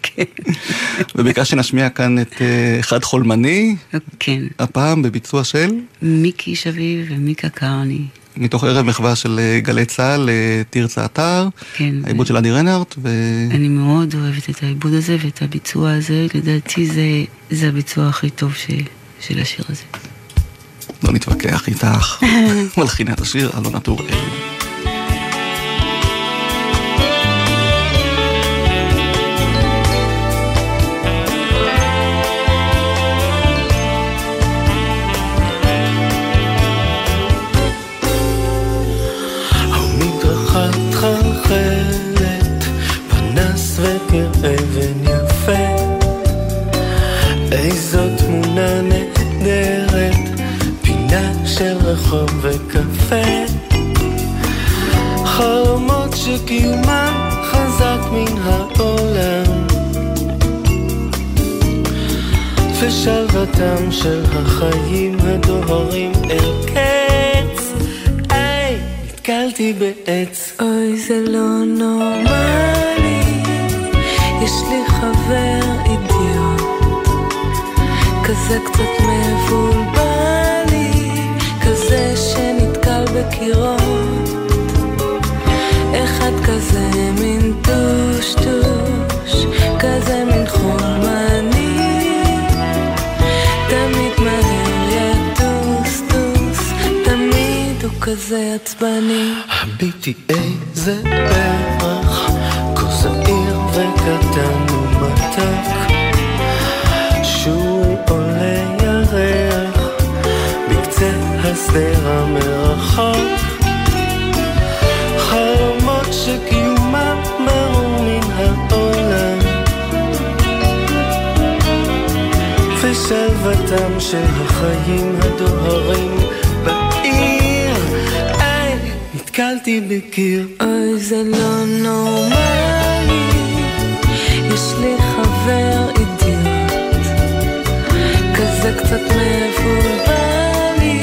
כן. וביקשתי שנשמיע כאן את אה, אחד חולמני, כן. הפעם בביצוע של... מיקי שביב ומיקה קרני. מתוך ערב מחווה של אה, גלי צה"ל, אה, תרצה אתר, כן. העיבוד של עדי רנארט, ו... אני מאוד אוהבת את העיבוד הזה ואת הביצוע הזה, לדעתי זה, זה הביצוע הכי טוב ש, של השיר הזה. לא נתווכח איתך, מלחינת השיר, אלונה טוראל. רחוב וקפה. חלומות שקיומם חזק מן העולם. ושלוותם של החיים הדוהרים אל קץ. היי, נתקלתי בעץ. אוי, זה לא נורמלי, יש לי חבר אידיוט, כזה קצת מבולבל בקירות, אחד כזה מין טושטוש, כזה מין חולמני, תמיד מהר יטוס טוס, תמיד הוא כזה עצבני. הביטי איזה פרח, כוס העיר וקטן ומתוק. ושלוותם של החיים הדוהרים בעיר. היי, נתקלתי בקיר. אוי, זה לא נורמלי, יש לי חבר אידיוט, כזה קצת מבולבל לי,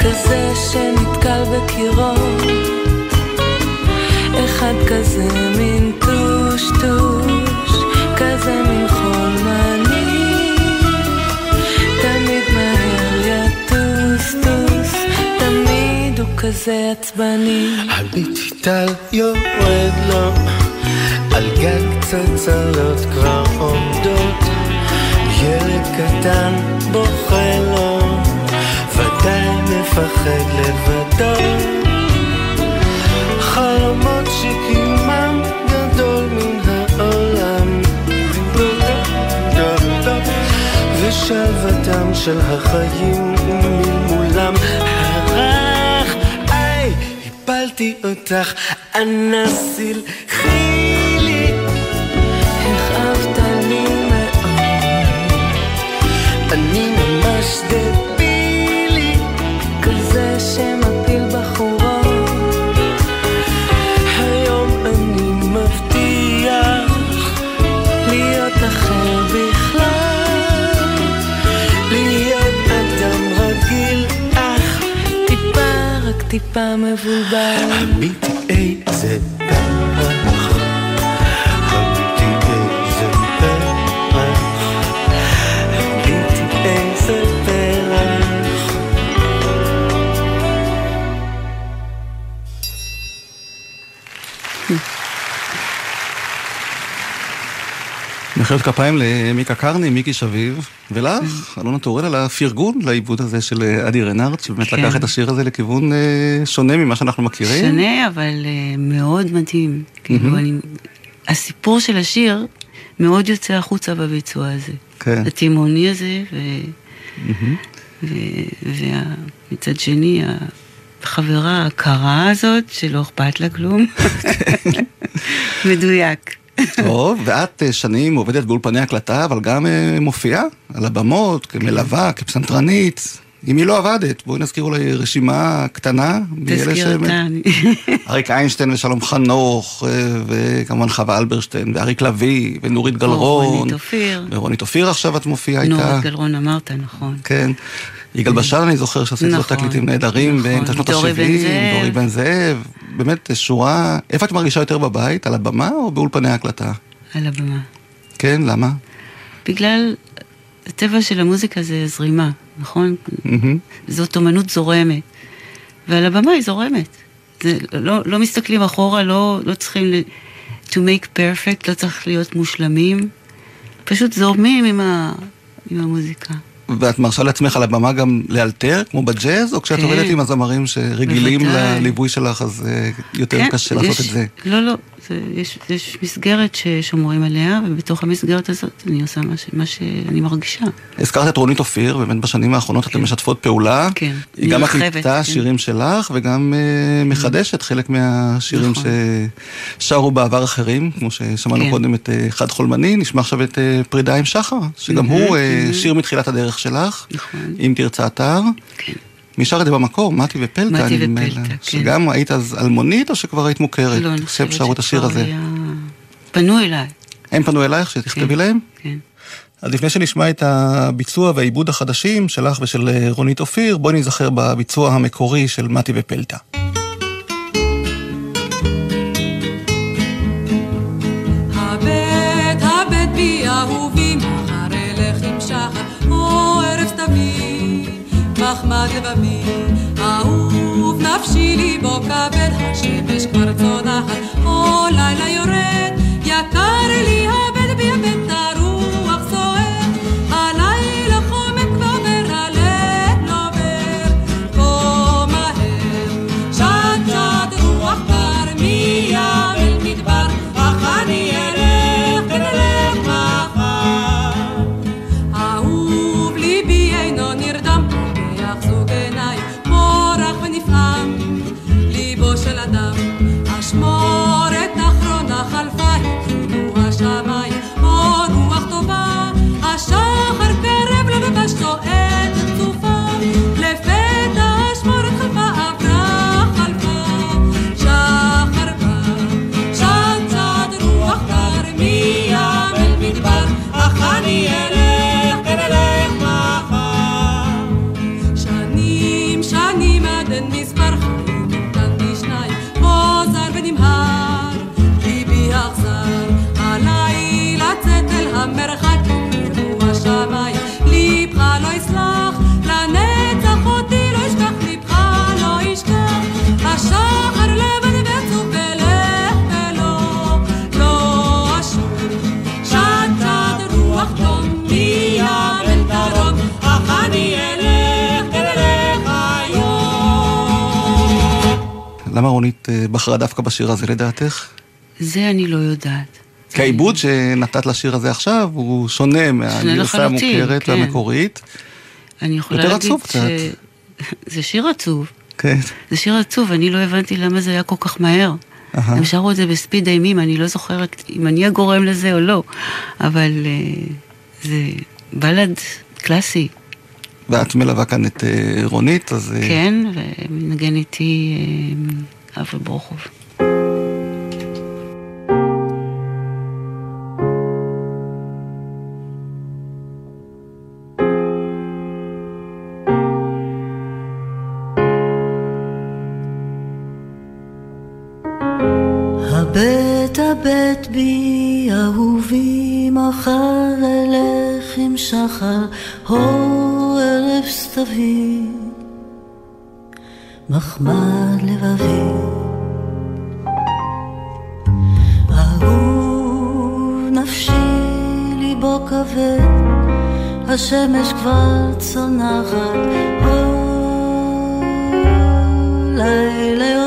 כזה שנתקל בקירות, אחד כזה מין טושטוש, כזה עצבני. הביטי טל יורד לו, על גג צצלות כבר עומדות, ילד קטן בוכה לו, ודאי מפחד לבדו. חלומות שקיומם גדול מן העולם, ושלוותם של החיים איי, הפלתי אותך, אנסי חילי, רק טיפה מחיאות כפיים למיקה קרני, מיקי שביב, ולך, אלונה טורל, על הפרגון לעיבוד הזה של אה, אדי רנארט, שבאמת כן. לקח את השיר הזה לכיוון אה, שונה ממה שאנחנו מכירים. שונה, אבל אה, מאוד מדהים. כאילו, אני... הסיפור של השיר מאוד יוצא החוצה בביצוע הזה. כן. התימהוני הזה, ו... מהמם. ומצד שני, החברה הקרה הזאת, שלא אכפת לה כלום. מדויק. טוב, ואת אה, שנים עובדת באולפני הקלטה, אבל גם אה, מופיעה על הבמות, כמלווה, כפסנתרנית. עם מי לא עבדת? בואי נזכיר אולי רשימה קטנה. תזכיר אותה. אריק איינשטיין ושלום חנוך, אה, וכמובן חווה אלברשטיין, ואריק לביא, ונורית גלרון. רונית אופיר. ורונית אופיר עכשיו את מופיעה איתה. נורית גלרון אמרת, נכון. כן. יגאל בשן, אני זוכר שעשית לו נכון, תקליטים נהדרים נכון. באמצע שנות דורי בן ה-70, זאב. דורי בן זאב, באמת שורה... איפה את מרגישה יותר בבית? על הבמה או באולפני ההקלטה? על הבמה. כן, למה? בגלל הטבע של המוזיקה זה זרימה, נכון? מהמם. זאת אומנות זורמת. ועל הבמה היא זורמת. זה, לא, לא מסתכלים אחורה, לא, לא צריכים ל... to make perfect, לא צריך להיות מושלמים. פשוט זורמים עם, ה, עם המוזיקה. ואת מרשה לעצמך על הבמה גם לאלתר, כמו בג'אז, או כשאת כן. עובדת עם הזמרים שרגילים בוודאי. לליווי שלך, אז אה, יותר כן, קשה לעשות יש- את זה? לא, לא, זה, יש, יש מסגרת ששומרים עליה, ובתוך המסגרת הזאת אני עושה מה, ש, מה שאני מרגישה. הזכרת את רונית אופיר, באמת בשנים האחרונות אתן משתפות פעולה. כן, היא גם מקליטה כן. שירים שלך, וגם אה, מחדשת חלק מהשירים נכון. ששרו בעבר אחרים, כמו ששמענו כן. קודם את אה, חד חולמני, נשמע עכשיו את אה, פרידה עם שחר, שגם הוא מהמם. שיר מתחילת הדרך שלך, נכון. אם תרצה אתר. כן. שר את זה במקור? מתי ופלטה, מתי ופלטה. כן. שגם היית אז אלמונית, או שכבר היית מוכרת? לא, אני חושבת את השיר שכבר הזה. היה... פנו אליי. הם פנו אלייך שתכתבי כן, להם? כן. אז לפני שנשמע את הביצוע והעיבוד החדשים שלך ושל אה, רונית אופיר, בואי נזכר בביצוע המקורי של מתי ופלטה. מחמד לבבי, אהוב נפשי לי בו כבד, השמש כבר צונחת, או לילה יורד, יקר לי הבט רונית אה, בחרה דווקא בשיר הזה לדעתך? זה אני לא יודעת. כי העיבוד שנתת לשיר הזה עכשיו הוא שונה מהגרסה המוכרת כן. והמקורית. אני יכולה יותר להגיד עצוב ש... קצת. זה שיר עצוב. כן. זה שיר עצוב, אני לא הבנתי למה זה היה כל כך מהר. הם שרו את זה בספיד אימים, אני לא זוכרת אם אני הגורם לזה או לא, אבל אה, זה בלד קלאסי, ואת מלווה כאן את אה, רונית, אז... כן, ומנגן איתי אבי ברוכוב. הבט הבט בי אהובי מחר אלך עם שחר אור ערב סתווי מחמד לבבי. אהוב נפשי ליבו כבד השמש כבר צונחת. אור לילה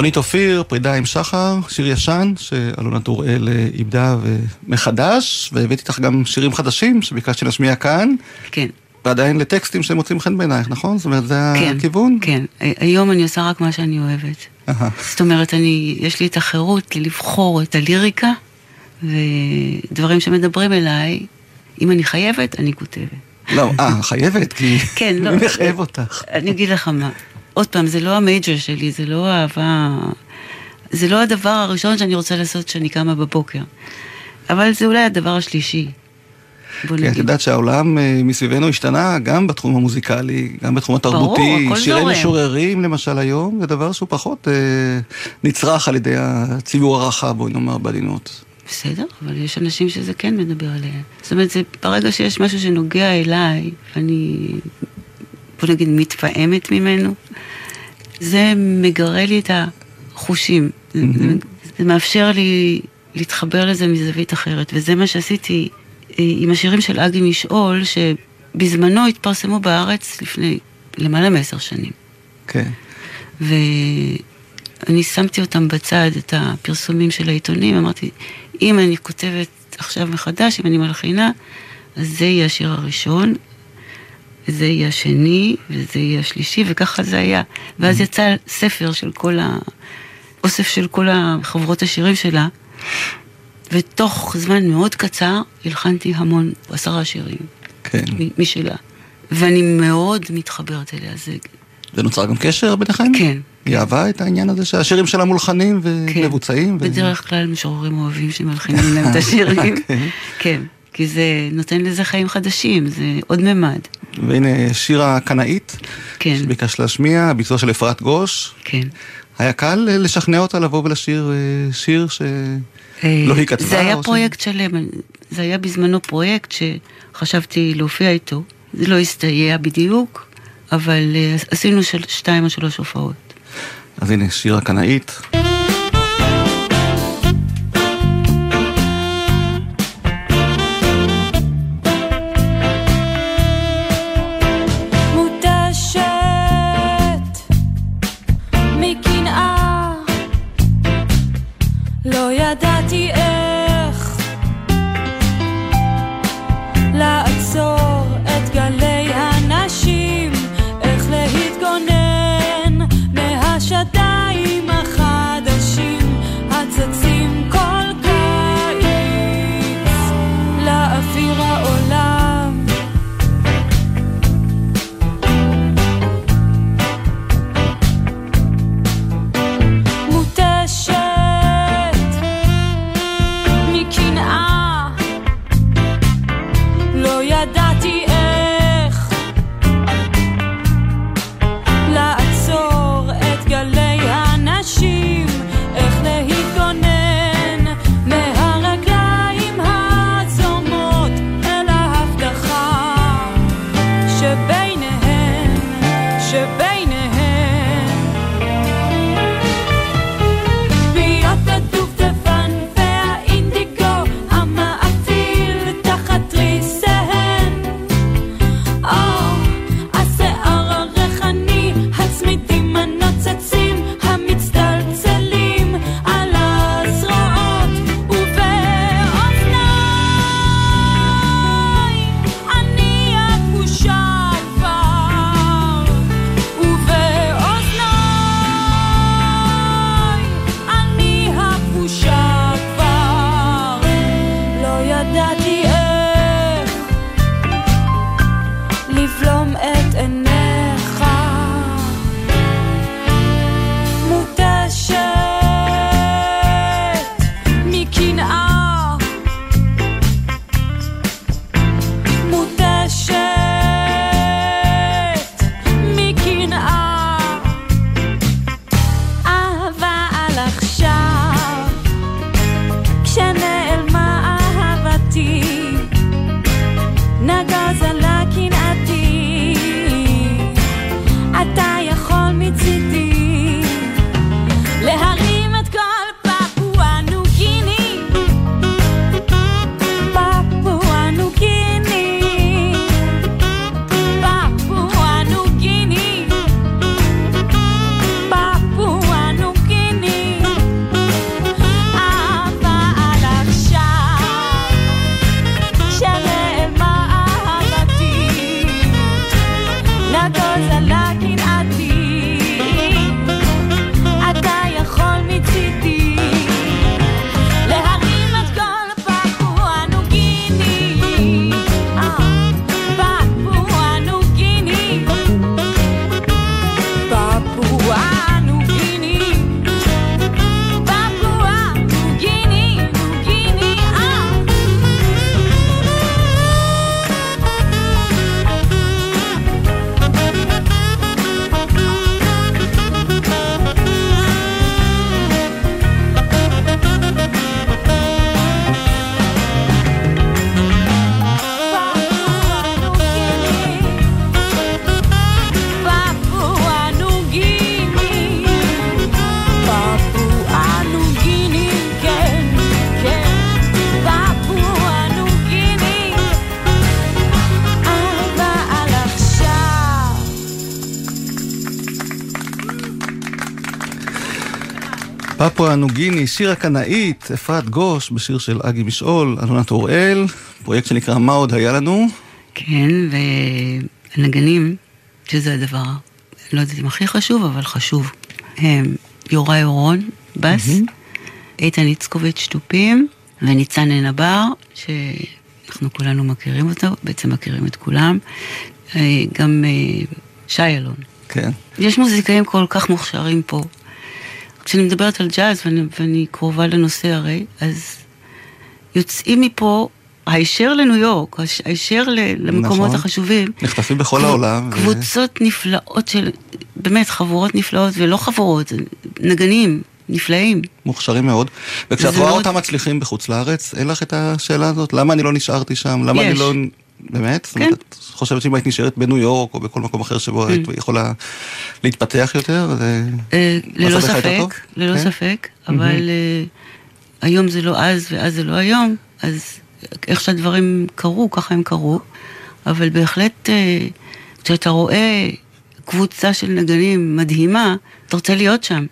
רונית אופיר, פרידה עם שחר, שיר ישן שאלונה טוראל איבדה מחדש, והבאתי איתך גם שירים חדשים שביקשת שנשמיע כאן. כן. ועדיין לטקסטים שאתם מוצאים חן בעינייך, נכון? זאת אומרת, זה כן, הכיוון? כן. היום אני עושה רק מה שאני אוהבת. זאת אומרת, אני, יש לי את החירות לבחור את הליריקה, ודברים שמדברים אליי, אם אני חייבת, אני כותבת. לא, אה, חייבת, כי כן, לא. מי מחייב אותך? אני אגיד לך מה, עוד פעם, זה לא המייג'ר שלי, זה לא אהבה, זה לא הדבר הראשון שאני רוצה לעשות כשאני קמה בבוקר, אבל זה אולי הדבר השלישי. בוא כן, את נגיד. יודעת שהעולם אה, מסביבנו השתנה גם בתחום המוזיקלי, גם בתחום התרבותי. הכל שירי זורם. משוררים למשל היום, זה דבר שהוא פחות אה, נצרך על ידי הציבור הרחב, בואי נאמר בעדינות. בסדר, אבל יש אנשים שזה כן מדבר עליהם. זאת אומרת, זה ברגע שיש משהו שנוגע אליי, ואני, בוא נגיד, מתפעמת ממנו, זה מגרה לי את החושים. זה, זה, זה מאפשר לי להתחבר לזה מזווית אחרת, וזה מה שעשיתי אה, עם השירים של אגי משעול, שבזמנו התפרסמו בארץ לפני למעלה מעשר שנים. כן. ואני שמתי אותם בצד, את הפרסומים של העיתונים, אמרתי, אם אני כותבת עכשיו מחדש, אם אני מלחינה, אז זה יהיה השיר הראשון, וזה יהיה השני, וזה יהיה השלישי, וככה זה היה. ואז יצא ספר של כל ה... אוסף של כל חברות השירים שלה, ותוך זמן מאוד קצר הלחנתי המון, עשרה שירים. כן. משלה. ואני מאוד מתחברת אליה, זה... ונוצר גם קשר ביניכם? כן. היא אהבה את העניין הזה שהשירים שלה מולחנים ומבוצעים? ו- בדרך כלל משוררים אוהבים שמלחינים להם את השירים. כן. כן, כי זה נותן לזה חיים חדשים, זה עוד ממד. והנה שיר הקנאית, כן. שביקשת להשמיע, הביצוע של אפרת גוש. כן. היה קל אה, לשכנע אותה לבוא ולשיר אה, שיר שלא היא כתבה? זה היה או ש- פרויקט שלם, זה היה בזמנו פרויקט שחשבתי להופיע איתו. זה לא הסתייע בדיוק, אבל אה, עשינו של שתיים או שלוש הופעות. אז הנה, שיר הקנאית. פפואה נוגיני, שיר הקנאית, אפרת גוש, בשיר של אגי משעול, אלונת אוראל, פרויקט שנקרא מה עוד היה לנו? כן, והנגנים, שזה הדבר, לא יודעת אם הכי חשוב, אבל חשוב, הם יוראי אורון, בס, איתן איצקוביץ' תופים, וניצן עין הבר, שאנחנו כולנו מכירים אותו, בעצם מכירים את כולם, אה, גם אה, שי אלון. כן. יש מוזיקאים כל כך מוכשרים פה. כשאני מדברת על ג'אז, ואני, ואני קרובה לנושא הרי, אז יוצאים מפה הישר לניו יורק, הישר למקומות נכון. החשובים. נחטפים בכל העולם. ו- קבוצות נפלאות של, באמת, חבורות נפלאות, ולא חבורות, נגנים נפלאים. מוכשרים מאוד. וכשאת רואה מאוד- אותם מצליחים בחוץ לארץ, אין לך את השאלה הזאת? למה אני לא נשארתי שם? למה אני יש. לא... באמת? זאת כן. אומרת, את חושבת שאם היית נשארת בניו יורק או בכל מקום אחר שבו היית יכולה להתפתח יותר? אה, ללא? ספק, ללא כן? ספק, מהמם. אבל אה, היום זה לא אז ואז זה לא היום, אז איך שהדברים קרו, ככה הם קרו, אבל בהחלט אה, כשאתה רואה קבוצה של נגנים מדהימה, אתה רוצה להיות שם.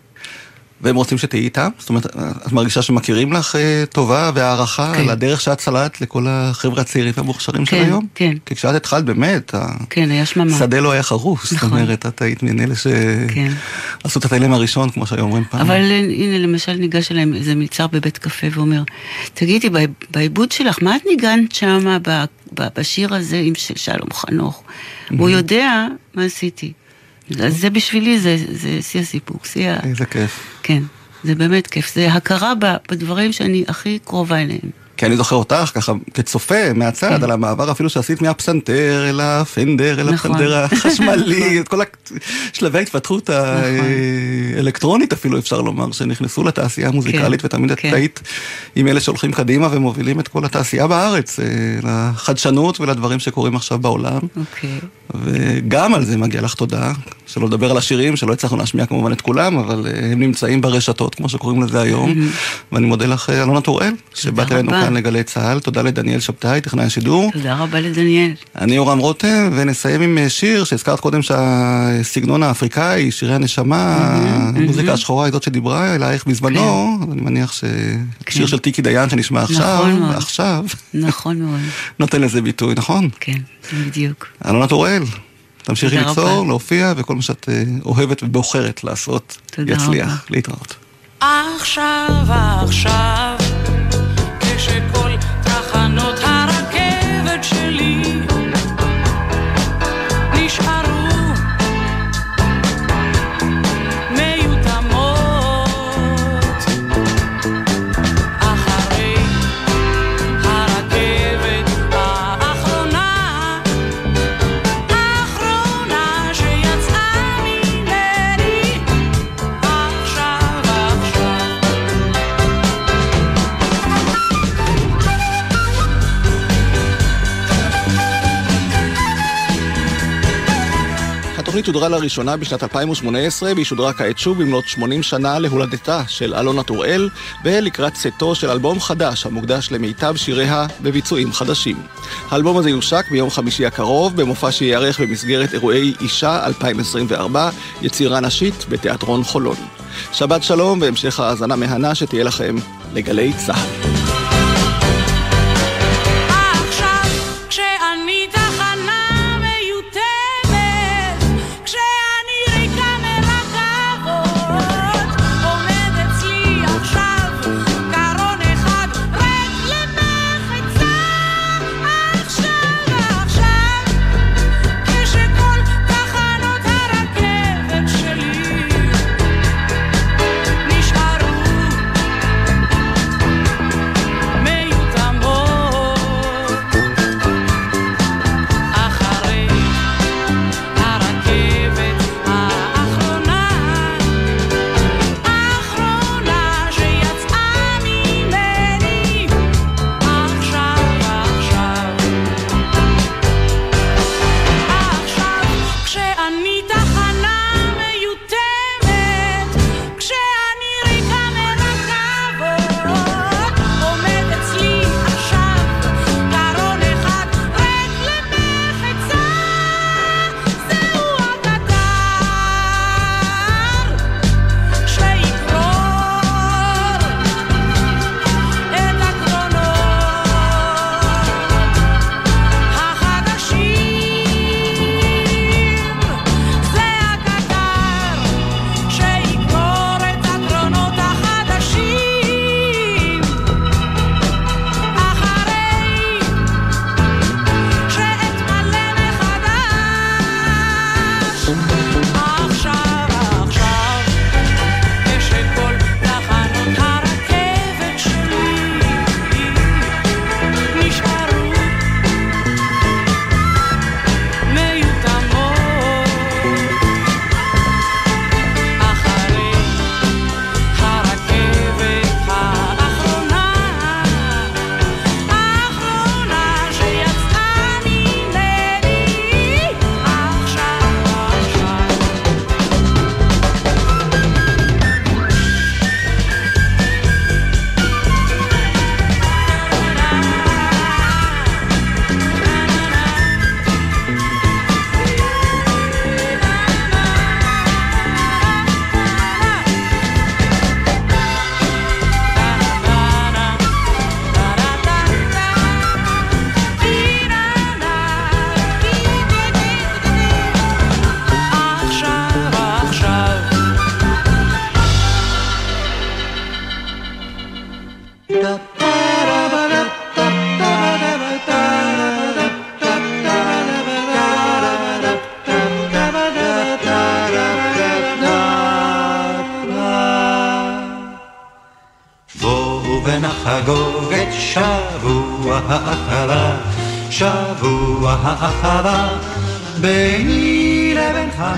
והם רוצים שתהיי איתם? זאת אומרת, את מרגישה שמכירים לך אה, טובה והערכה כן. על הדרך שאת סללת לכל החבר'ה הצעירים והמוכשרים של כן, היום? כן. כי כשאת התחלת באמת, כן, היה שממה. השדה לא היה. זאת נכון. אומרת, את היית מן אלה כן. שעשו את התלם הראשון, כמו שהיו אומרים פעם. אבל אה, הנה, למשל ניגש אליהם איזה מלצר בבית קפה ואומר, תגידי, בעיבוד שלך, מה את ניגנת שמה בשיר הזה עם של שלום חנוך? הוא יודע מה עשיתי. אז זה בשבילי, זה זה שיא הסיפוק, שיא ה... איזה כיף. כן, זה באמת כיף. זה הכרה בדברים שאני הכי קרובה אליהם. כי אני זוכר אותך ככה כצופה מהצד על המעבר אפילו שעשית מהפסנתר אל הפנדר, אל כן. נכון. הפנדר החשמלי, את כל שלבי ההתפתחות האלקטרונית אפילו אפשר לומר, שנכנסו לתעשייה המוזיקלית כן, ותמיד את כן. היית עם אלה שהולכים קדימה ומובילים את כל התעשייה בארץ, אה, לחדשנות ולדברים שקורים עכשיו בעולם. אוקיי. וגם על זה מגיע לך תודה, שלא לדבר על השירים, שלא הצלחנו להשמיע כמובן את כולם, אבל אה, הם נמצאים ברשתות, כמו שקוראים לזה היום. ואני מודה לך, אה, אלונה טוראל, שבאת אלינו רבה. כאן לגלי צה"ל. תודה לדניאל שבתאי, טכנאי השידור. תודה רבה לדניאל. אני יורם רותם, ונסיים עם אה, שיר שהזכרת קודם שהסגנון האפריקאי, שירי הנשמה, המוזיקה השחורה היא זאת שדיברה אלייך בזמנו, אז אני מניח ששיר של טיקי דיין שנשמע עכשיו, כן. נכון. עכשיו, נכון מאוד. נותן לזה ביטוי, נכון? כן, בדיוק. אלונה טוראל, תמשיכי ליצור. להופיע, וכל מה שאת אה, אוהבת ובוחרת לעשות יצליח. להתראות. עכשיו, עכשיו, כשכל תחנות הרכבת התוכנית שודרה לראשונה בשנת 2018, והיא שודרה כעת שוב במלאת 80 שנה להולדתה של אלונה טוראל, ולקראת צאתו של אלבום חדש המוקדש למיטב שיריה בביצועים חדשים. האלבום הזה יושק ביום חמישי הקרוב, במופע שייערך במסגרת אירועי אישה 2024, יצירה נשית בתיאטרון חולון. שבת שלום והמשך האזנה מהנה שתהיה לכם לגלי צה"ל.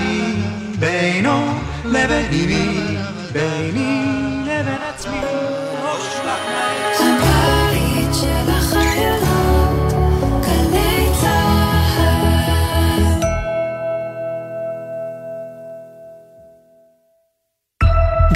חמי, בינו לבין אמי, ביני לבין עצמי, ראש הבית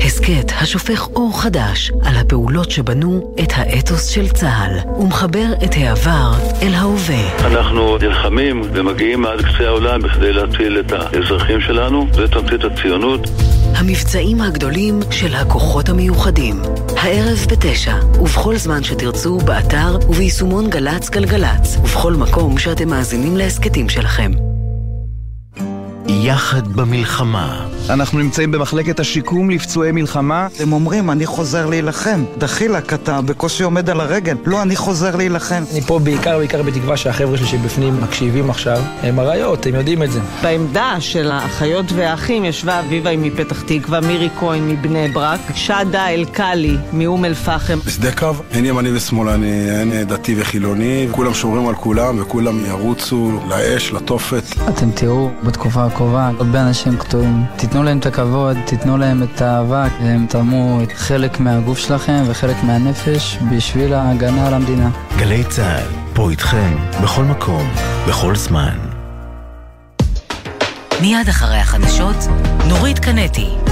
הסכת השופך אור חדש על הפעולות שבנו את האתוס של צה"ל ומחבר את העבר אל ההווה. אנחנו נלחמים ומגיעים עד קצה העולם בכדי להציל את האזרחים שלנו, זה תמצית הציונות. המבצעים הגדולים של הכוחות המיוחדים. הערב בתשע, ובכל זמן שתרצו, באתר וביישומון גל"צ גלגלצ, ובכל מקום שאתם מאזינים להסכתים שלכם. יחד במלחמה. אנחנו נמצאים במחלקת השיקום לפצועי מלחמה. הם אומרים, אני חוזר להילחם. דחילק, אתה בקושי עומד על הרגל. לא, אני חוזר להילחם. אני פה בעיקר, בעיקר בתקווה שהחבר'ה שלי שבפנים מקשיבים עכשיו. הם אריות, הם יודעים את זה. בעמדה של האחיות והאחים ישבה אביבה מפתח תקווה, מירי כהן מבני ברק, שדה אלקאלי מאום אל-פחם. בשדה קו אין ימני ושמאלני, אין דתי וחילוני, כולם שומרים על כולם וכולם ירוצו לאש, לתופת. אתם תראו בתקופה הקרובה הרבה אנשים קטועים. תיתנו להם את הכבוד, תיתנו להם את האהבה, הם תרמו חלק מהגוף שלכם וחלק מהנפש בשביל ההגנה על המדינה. גלי צה"ל, פה איתכם, בכל מקום, בכל זמן. מיד אחרי החדשות, נורית קנטי.